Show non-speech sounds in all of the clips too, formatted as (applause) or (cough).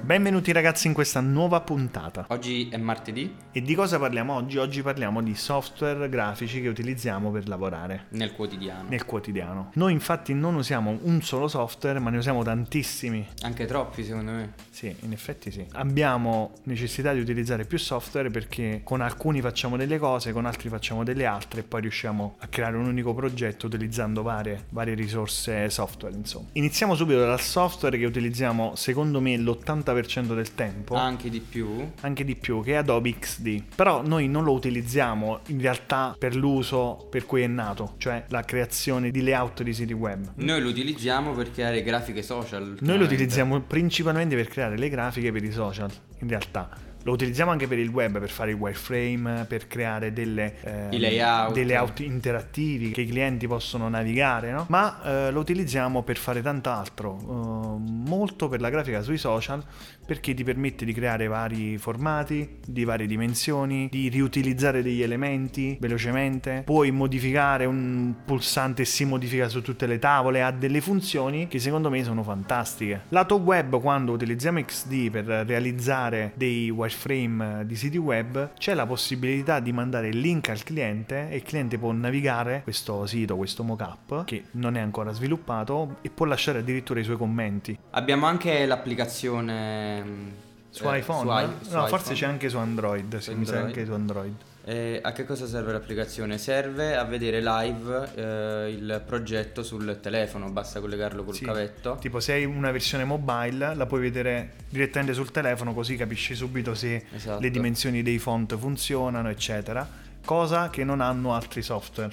Benvenuti ragazzi in questa nuova puntata. Oggi è martedì E di cosa parliamo oggi? Oggi parliamo di software grafici che utilizziamo per lavorare nel quotidiano. nel quotidiano. Noi infatti non usiamo un solo software, ma ne usiamo tantissimi. Anche troppi secondo me. Sì, in effetti sì. Abbiamo necessità di utilizzare più software perché con alcuni facciamo delle cose, con altri facciamo delle altre e poi riusciamo a creare un unico progetto utilizzando varie, varie risorse software, insomma. Iniziamo subito dal software che utilizziamo secondo me l'80% del tempo. Anche di più. anche di più che è Adobe XD però noi non lo utilizziamo in realtà per l'uso per cui è nato cioè la creazione di layout di siti web Noi lo utilizziamo per creare grafiche social. noi lo utilizziamo principalmente per creare le grafiche per i social in realtà lo utilizziamo anche per il web, per fare i wireframe, per creare delle, eh, layout. dei layout interattivi che i clienti possono navigare, no? ma eh, lo utilizziamo per fare tant'altro, eh, molto per la grafica sui social, perché ti permette di creare vari formati, di varie dimensioni, di riutilizzare degli elementi velocemente, puoi modificare un pulsante si modifica su tutte le tavole, ha delle funzioni che secondo me sono fantastiche. Lato web, quando utilizziamo XD per realizzare dei wireframe di siti web, c'è la possibilità di mandare il link al cliente e il cliente può navigare questo sito, questo mockup, che non è ancora sviluppato, e può lasciare addirittura i suoi commenti. Abbiamo anche l'applicazione Su eh, iPhone? su i- su no, forse iPhone. c'è anche su Android, sì, mi sa Android. anche su Android. Eh, a che cosa serve l'applicazione? Serve a vedere live eh, il progetto sul telefono, basta collegarlo col Sì. cavetto. Tipo se hai una versione mobile la puoi vedere direttamente sul telefono così capisci subito se Esatto. le dimensioni dei font funzionano eccetera, cosa che non hanno altri software.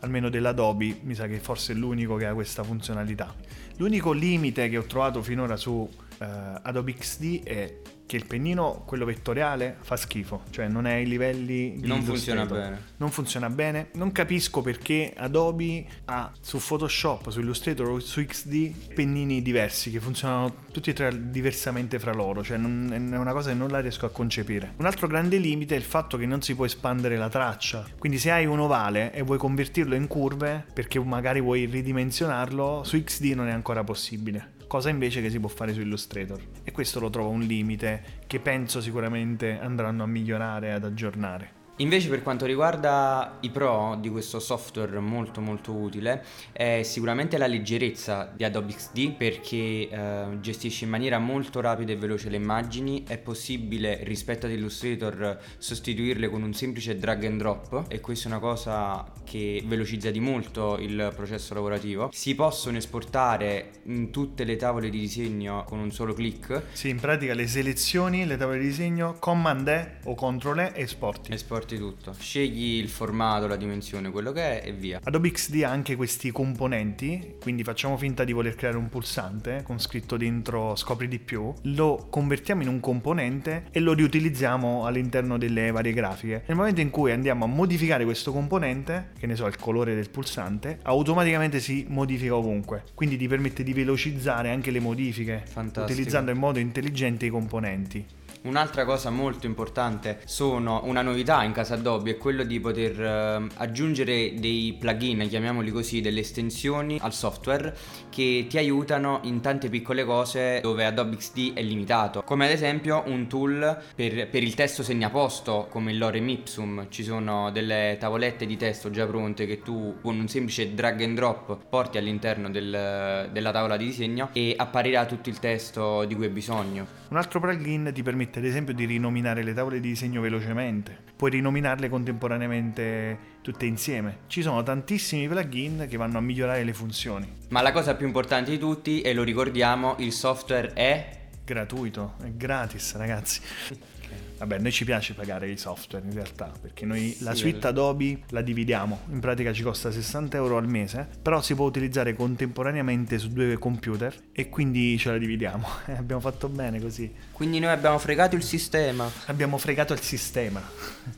Almeno dell'Adobe mi sa che forse è l'unico che ha questa funzionalità. L'unico limite che ho trovato finora su eh, Adobe XD è che il pennino, quello vettoriale, fa schifo, cioè non è ai livelli di Non funziona Illustrator. bene. Non funziona bene. Non capisco perché Adobe ha su Photoshop, su Illustrator o su XD pennini diversi che funzionano tutti e tre diversamente fra loro. Cioè non- è una cosa che non la riesco a concepire. Un altro grande limite è il fatto che non si può espandere la traccia. Quindi se hai un ovale e vuoi convertirlo in curve, perché magari vuoi ridimensionarlo, su XD non è ancora possibile. Cosa invece che si può fare su Illustrator. E questo lo trovo un limite che penso sicuramente andranno a migliorare e ad aggiornare. Invece per quanto riguarda i pro di questo software molto molto utile è sicuramente la leggerezza di Adobe XD perché eh, gestisce in maniera molto rapida e veloce le immagini, è possibile rispetto ad Illustrator sostituirle con un semplice drag and drop e questa è una cosa che velocizza di molto il processo lavorativo. Si possono esportare in tutte le tavole di disegno con un solo click Sì, in pratica le selezioni, le tavole di disegno, Command E o Ctrl E e esporti. Esporti tutto. Scegli il formato, la dimensione, quello che è e via. Adobe XD ha anche questi componenti, quindi facciamo finta di voler creare un pulsante con scritto dentro scopri di più, lo convertiamo in un componente e lo riutilizziamo all'interno delle varie grafiche. Nel momento in cui andiamo a modificare questo componente, che ne so, il colore del pulsante, automaticamente si modifica ovunque, quindi ti permette di velocizzare anche le modifiche Fantastico. utilizzando in modo intelligente i componenti. Un'altra cosa molto importante sono una novità in casa Adobe è quello di poter ehm, aggiungere dei plugin, chiamiamoli così, delle estensioni al software che ti aiutano in tante piccole cose dove Adobe XD è limitato. Come ad esempio un tool per, per il testo segnaposto come il Lorem Ipsum. Ci sono delle tavolette di testo già pronte che tu con un semplice drag and drop porti all'interno del- della tavola di disegno e apparirà tutto il testo di cui hai bisogno. Un altro plugin ti permette ad esempio di rinominare le tavole di disegno velocemente, puoi rinominarle contemporaneamente tutte insieme. Ci sono tantissimi plugin che vanno a migliorare le funzioni. Ma la cosa più importante di tutti, e lo ricordiamo, il software è... Gratuito, è gratis ragazzi. Vabbè, noi ci piace pagare i software in realtà, perché noi la Sì, suite eh. Adobe la dividiamo, in pratica ci costa 60 euro al mese, però si può utilizzare contemporaneamente su due computer e quindi ce la dividiamo. (laughs) Eh, abbiamo fatto bene così. Quindi noi abbiamo fregato il sistema. Abbiamo fregato il sistema.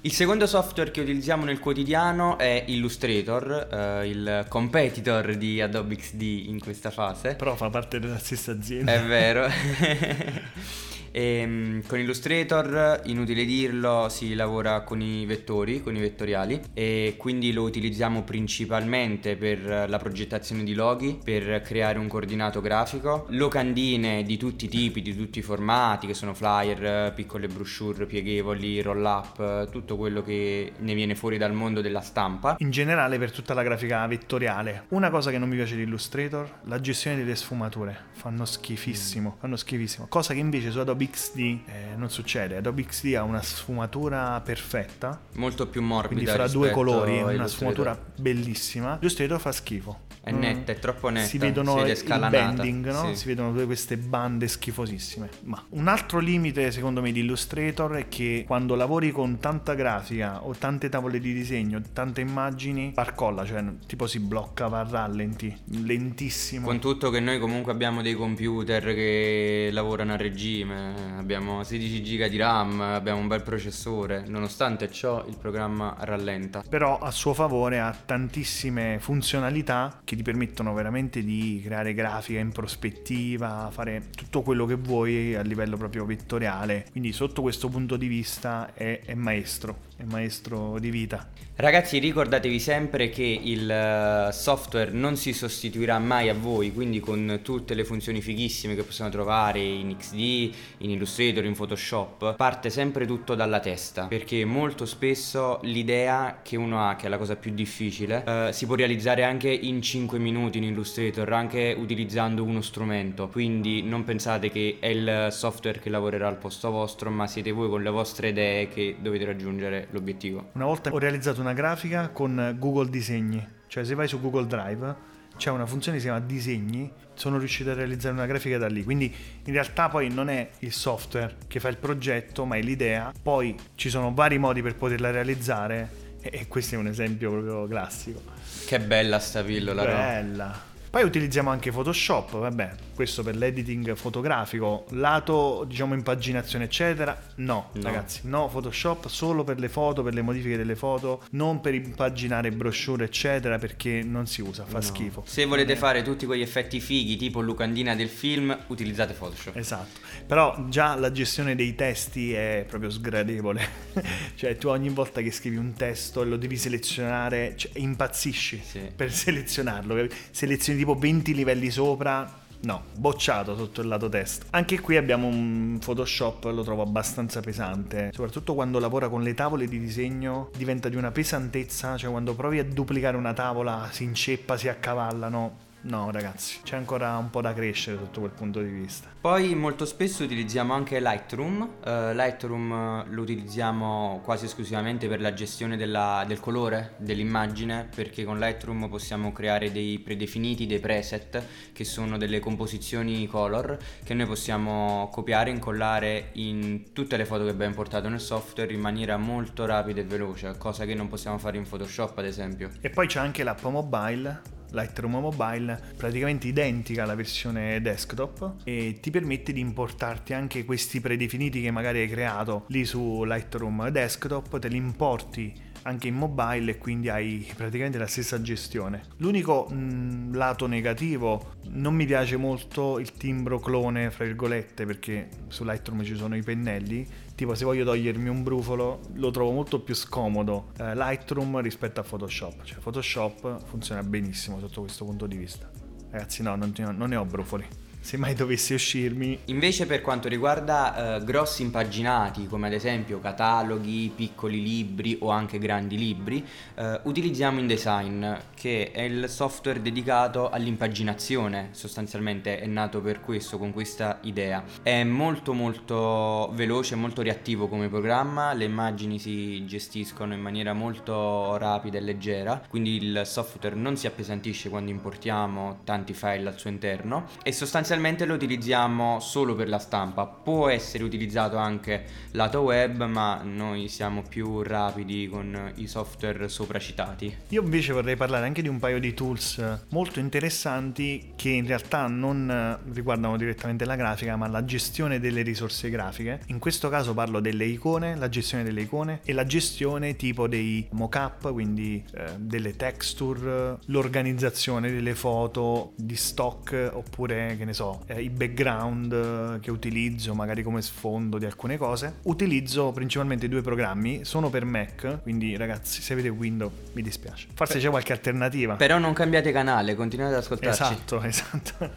Il secondo software che utilizziamo nel quotidiano è Illustrator, eh, il competitor di Adobe XD in questa fase. Però fa parte della stessa azienda. È vero. (laughs) (laughs) E, mm, con Illustrator, inutile dirlo, si lavora con i vettori, con i vettoriali e quindi lo utilizziamo principalmente per la progettazione di loghi, per creare un coordinato grafico, locandine di tutti i tipi, di tutti i formati, che sono flyer, piccole brochure pieghevoli, roll up, tutto quello che ne viene fuori dal mondo della stampa. In generale per tutta la grafica vettoriale. Una cosa che non mi piace di Illustrator, la gestione delle sfumature. Fanno schifissimo, fanno schifissimo. Cosa che invece su Adobe XD eh, non succede. Adobe XD ha una sfumatura perfetta. Molto più morbida. Quindi fra due colori, una sfumatura bellissima. Illustrator fa schifo. È netta, è troppo netta. Si vedono il bending, no? Sì. Si vedono tutte queste bande schifosissime. Ma un altro limite secondo me di Illustrator è che quando lavori con tanta grafica o tante tavole di disegno, tante immagini, parcolla, cioè tipo si blocca, va a rallenti, lentissimo. Con tutto che noi comunque abbiamo dei computer che lavorano a regime, abbiamo 16 giga di RAM, abbiamo un bel processore, nonostante ciò il programma rallenta. Però a suo favore ha tantissime funzionalità che ti permettono veramente di creare grafica in prospettiva, fare tutto quello che vuoi a livello proprio vettoriale. Quindi sotto questo punto di vista è, è maestro, è maestro di vita. Ragazzi ricordatevi sempre che il eh, software non si sostituirà mai a voi, quindi con tutte le funzioni fighissime che possiamo trovare in XD, in Illustrator, in Photoshop, parte sempre tutto dalla testa, perché molto spesso l'idea che uno ha, che è la cosa più difficile, eh, si può realizzare anche in 5 minuti in Illustrator, anche utilizzando uno strumento, quindi non pensate che è il software che lavorerà al posto vostro, ma siete voi con le vostre idee che dovete raggiungere l'obiettivo. Una volta ho realizzato una grafica con Google Disegni, cioè se vai su Google Drive c'è una funzione che si chiama disegni, sono riuscito a realizzare una grafica da lì, quindi in realtà poi non è il software che fa il progetto, ma è l'idea, poi ci sono vari modi per poterla realizzare e questo è un esempio proprio classico. Che bella sta pillola, Bella. No? Poi utilizziamo anche Photoshop, vabbè, questo per l'editing fotografico, lato diciamo impaginazione eccetera, no, no, ragazzi, no Photoshop solo per le foto, per le modifiche delle foto, non per impaginare brochure eccetera perché non si usa, fa no. schifo. Se volete fare tutti quegli effetti fighi tipo Lucandina del film, utilizzate Photoshop. Esatto, però già la gestione dei testi è proprio sgradevole, (laughs) cioè tu ogni volta che scrivi un testo e lo devi selezionare, cioè, impazzisci sì. per selezionarlo, selezioni tipo 20 livelli sopra. No, bocciato sotto il lato test. Anche qui abbiamo un Photoshop, lo trovo abbastanza pesante. Soprattutto quando lavora con le tavole di disegno diventa di una pesantezza, cioè quando provi a duplicare una tavola si inceppa, si accavallano No, ragazzi, c'è ancora un po' da crescere sotto quel punto di vista. Poi molto spesso utilizziamo anche Lightroom. Uh, Lightroom eh, lo utilizziamo quasi esclusivamente per la gestione della, del colore dell'immagine, perché con Lightroom possiamo creare dei predefiniti, dei preset, che sono delle composizioni color, che noi possiamo copiare e incollare in tutte le foto che abbiamo importato nel software in maniera molto rapida e veloce, cosa che non possiamo fare in Photoshop ad esempio. E poi c'è anche l'app mobile Lightroom Mobile praticamente identica alla versione desktop e ti permette di importarti anche questi predefiniti che magari hai creato lì su Lightroom desktop, te li importi anche in mobile e quindi hai praticamente la stessa gestione. L'unico mh, mm, lato negativo, non mi piace molto il timbro clone, fra virgolette, perché su Lightroom ci sono i pennelli, tipo se voglio togliermi un brufolo lo trovo molto più scomodo eh, Lightroom rispetto a Photoshop, cioè Photoshop funziona benissimo sotto questo punto di vista. Ragazzi no, non, non ne ho brufoli se mai dovessi uscirmi. Invece per quanto riguarda eh, grossi impaginati come ad esempio cataloghi, piccoli libri o anche grandi libri, eh, utilizziamo InDesign che è il software dedicato all'impaginazione, sostanzialmente è nato per questo, con questa idea. È molto molto veloce, molto reattivo come programma, le immagini si gestiscono in maniera molto rapida e leggera, quindi il software non si appesantisce quando importiamo tanti file al suo interno e sostanzialmente lo utilizziamo solo per la stampa, può essere utilizzato anche lato web, ma noi siamo più rapidi con i software sopracitati. Io invece vorrei parlare anche di un paio di tools molto interessanti che in realtà non riguardano direttamente la grafica, ma la gestione delle risorse grafiche. In questo caso parlo delle icone, la gestione delle icone e la gestione tipo dei mockup, quindi eh, delle texture, l'organizzazione delle foto di stock oppure che ne so, eh, i background che utilizzo magari come sfondo di alcune cose. Utilizzo principalmente due programmi, sono per Mac, quindi ragazzi se avete Windows mi dispiace. Forse c'è qualche alternativa. Però non cambiate canale, continuate ad ascoltarci. Esatto, (laughs) esatto.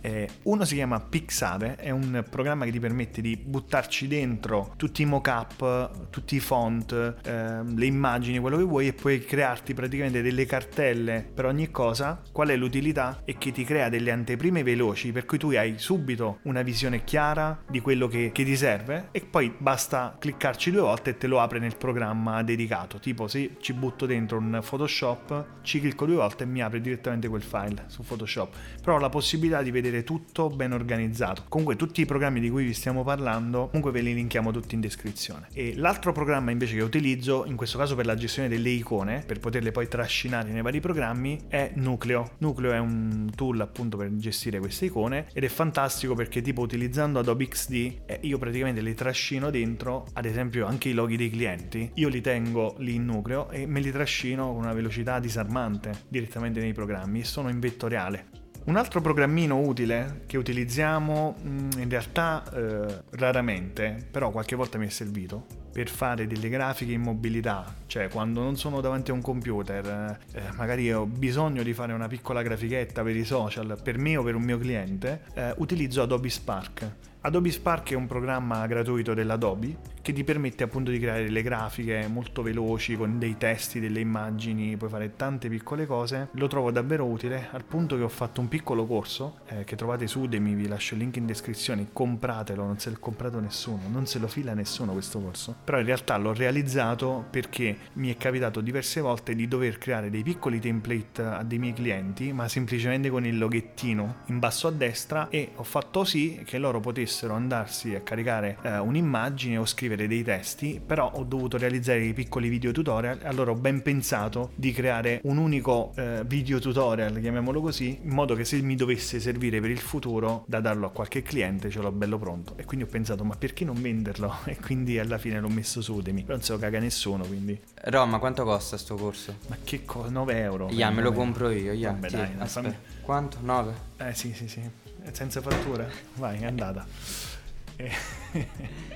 Eh, uno si chiama Pixare, è un programma che ti permette di buttarci dentro tutti i mock-up, tutti i font, eh, le immagini, quello che vuoi e puoi crearti praticamente delle cartelle per ogni cosa. Qual è l'utilità? È che ti crea delle anteprime veloci per cui tu hai subito una visione chiara di quello che, che ti serve e poi basta cliccarci due volte e te lo apre nel programma dedicato. Tipo se ci butto dentro un Photoshop, ci clicco due volte e mi apre direttamente quel file su Photoshop. Però ho la possibilità di vedere vedere tutto ben organizzato. Comunque tutti i programmi di cui vi stiamo parlando, comunque ve li linkiamo tutti in descrizione. E l'altro programma invece che utilizzo, in questo caso per la gestione delle icone, per poterle poi trascinare nei vari programmi, è Nucleo. Nucleo è un tool appunto per gestire queste icone ed è fantastico perché tipo utilizzando Adobe XD eh, io praticamente le trascino dentro, ad esempio anche i loghi dei clienti, io li tengo lì in Nucleo e me li trascino con una velocità disarmante direttamente nei programmi e sono in vettoriale. Un altro programmino utile che utilizziamo mm, in realtà eh, raramente, però qualche volta mi è servito, per fare delle grafiche in mobilità, cioè quando non sono davanti a un computer, eh, magari ho bisogno di fare una piccola grafichetta per i social, per me o per un mio cliente, eh, utilizzo Adobe Spark. Adobe Spark è un programma gratuito dell'Adobe che ti permette appunto di creare delle grafiche molto veloci con dei testi, delle immagini, puoi fare tante piccole cose. Lo trovo davvero utile al punto che ho fatto un piccolo corso eh, che trovate su Udemy, vi lascio il link in descrizione, compratelo, non se l'ha comprato nessuno, non se lo fila nessuno questo corso. Però in realtà l'ho realizzato perché mi è capitato diverse volte di dover creare dei piccoli template a dei miei clienti, ma semplicemente con il loghettino in basso a destra e ho fatto sì che loro potessero andarsi a caricare eh, un'immagine o scrivere dei testi, però ho dovuto realizzare dei piccoli video tutorial, allora ho ben pensato di creare un unico eh, video tutorial, chiamiamolo così, in modo che se mi dovesse servire per il futuro da darlo a qualche cliente ce l'ho bello pronto. E quindi ho pensato, ma perché non venderlo? (laughs) E quindi alla fine l'ho messo su Udemy. Però non se lo caga nessuno, quindi... Roma, quanto costa sto corso? Ma che cosa? 9 euro. Yeah, me lo compro io, yeah. Vabbè, sì, dai, Quanto? 9? Eh sì, sì, sì. Senza fattura? Vai, è andata. (laughs) (laughs)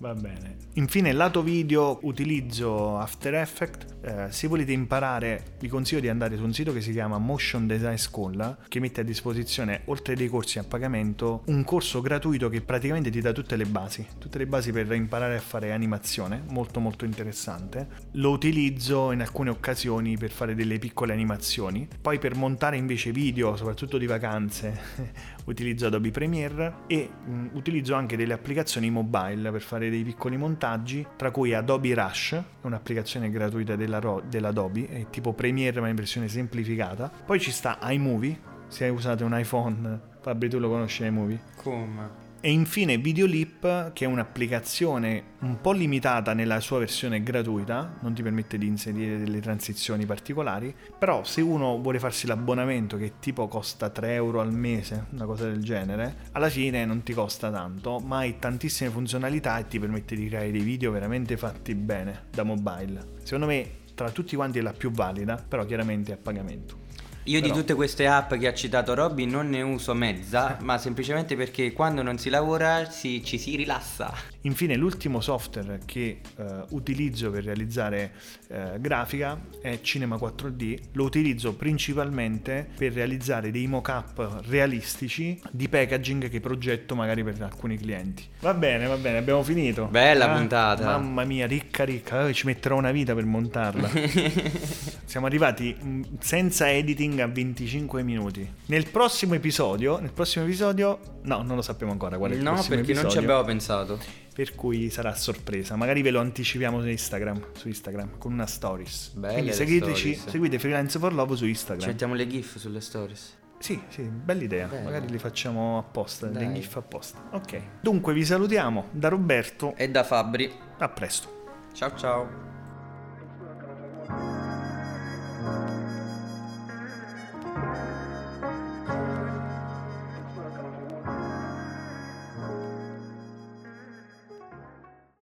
Va bene. Infine, lato video, utilizzo After Effects. Eh, se volete imparare, vi consiglio di andare su un sito che si chiama Motion Design School, che mette a disposizione, oltre dei corsi a pagamento, un corso gratuito che praticamente ti dà tutte le basi, tutte le basi per imparare a fare animazione, molto molto interessante. Lo utilizzo in alcune occasioni per fare delle piccole animazioni, poi per montare invece video, soprattutto di vacanze, (laughs) utilizzo Adobe Premiere e mh, utilizzo anche delle applicazioni mobile per fare dei piccoli montaggi, tra cui Adobe Rush, è un'applicazione gratuita della Ro- dell'Adobe, è tipo Premiere ma in versione semplificata. Poi ci sta iMovie, se usate un iPhone, Fabri tu lo conosci iMovie? Come? E infine Videolip, che è un'applicazione un po' limitata nella sua versione gratuita, non ti permette di inserire delle transizioni particolari, però se uno vuole farsi l'abbonamento che tipo costa 3 euro al mese, una cosa del genere, alla fine non ti costa tanto, ma hai tantissime funzionalità e ti permette di creare dei video veramente fatti bene da mobile. Secondo me tra tutti quanti è la più valida, però chiaramente a pagamento. Io Però- di tutte queste app che ha citato Robby non ne uso mezza, ma semplicemente perché quando non si lavora si- ci si rilassa. Infine l'ultimo software che eh, utilizzo per realizzare eh, grafica è Cinema 4D, lo utilizzo principalmente per realizzare dei mock-up realistici di packaging che progetto magari per alcuni clienti. Va bene, va bene, abbiamo finito. Bella Ah, puntata. Mamma mia, ricca ricca, eh, ci metterò una vita per montarla. (laughs) Siamo arrivati mh, senza editing a 25 minuti. Nel prossimo episodio, nel prossimo episodio, no, non lo sappiamo ancora qual è il No, prossimo perché non ci episodio avevo pensato. Per cui sarà sorpresa. Magari ve lo anticipiamo su Instagram, su Instagram con una stories. Belle Quindi le seguiteci, stories. seguite Freelance for Love su Ci Instagram. mettiamo le gif sulle stories. Sì, sì, bella idea. Bello. Magari li facciamo apposta, Dai. le gif apposta. Ok. Dunque vi salutiamo da Roberto. E da Fabri. A presto. Ciao ciao.